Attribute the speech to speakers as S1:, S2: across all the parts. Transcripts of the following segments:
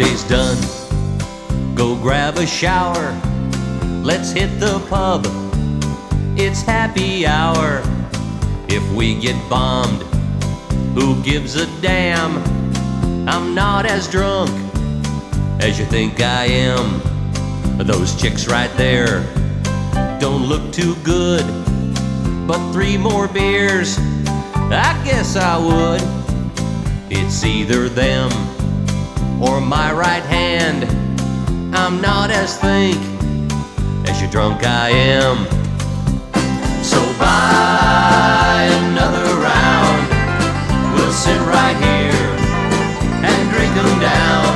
S1: Workday's done. Go grab a shower. Let's hit the pub. It's happy hour. If we get bombed, who gives a damn? I'm not as drunk as you think I am. Those chicks right there don't look too good. But three more beers, I guess I would. It's either them or my right hand. I'm not as think as you drunk I am. So buy another round. We'll sit right here and drink 'em down.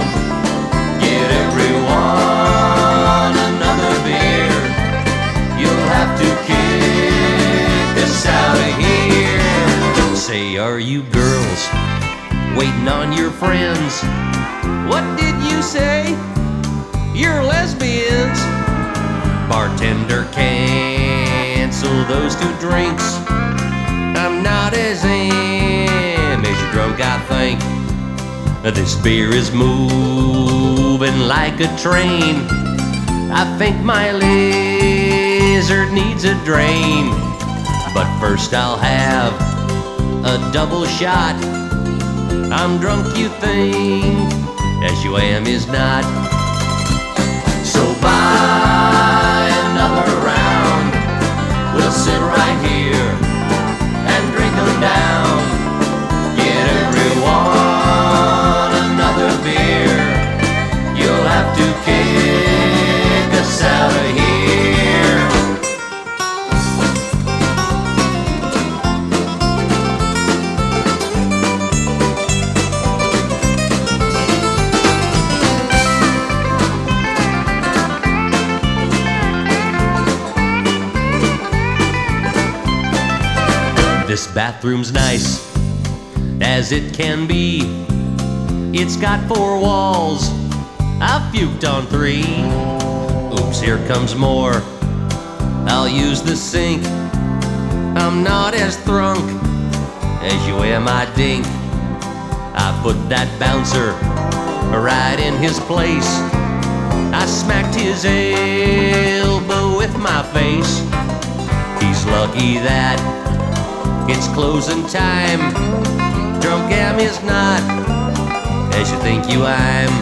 S1: Get everyone another beer. You'll have to kick us out of here. Say, are you girls waiting on your friends? What did you say? You're lesbians. Bartender, cancel those two drinks. I'm not as am as you drunk, I think. This beer is moving like a train. I think my lizard needs a drain. But first, I'll have a double shot. I'm drunk, you think, as you am is not. This bathroom's nice as it can be. It's got four walls. I've puked on three. Oops, here comes more. I'll use the sink. I'm not as thrunk as you am, I dink. I put that bouncer right in his place. I smacked his elbow with my face. He's lucky that it's closing time. Drunk am is not as you think you I'm.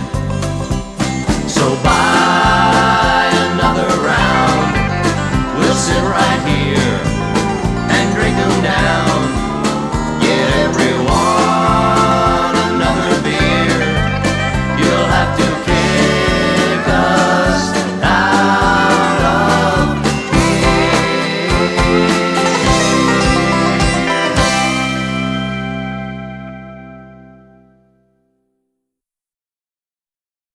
S1: So buy another round. We'll sit right here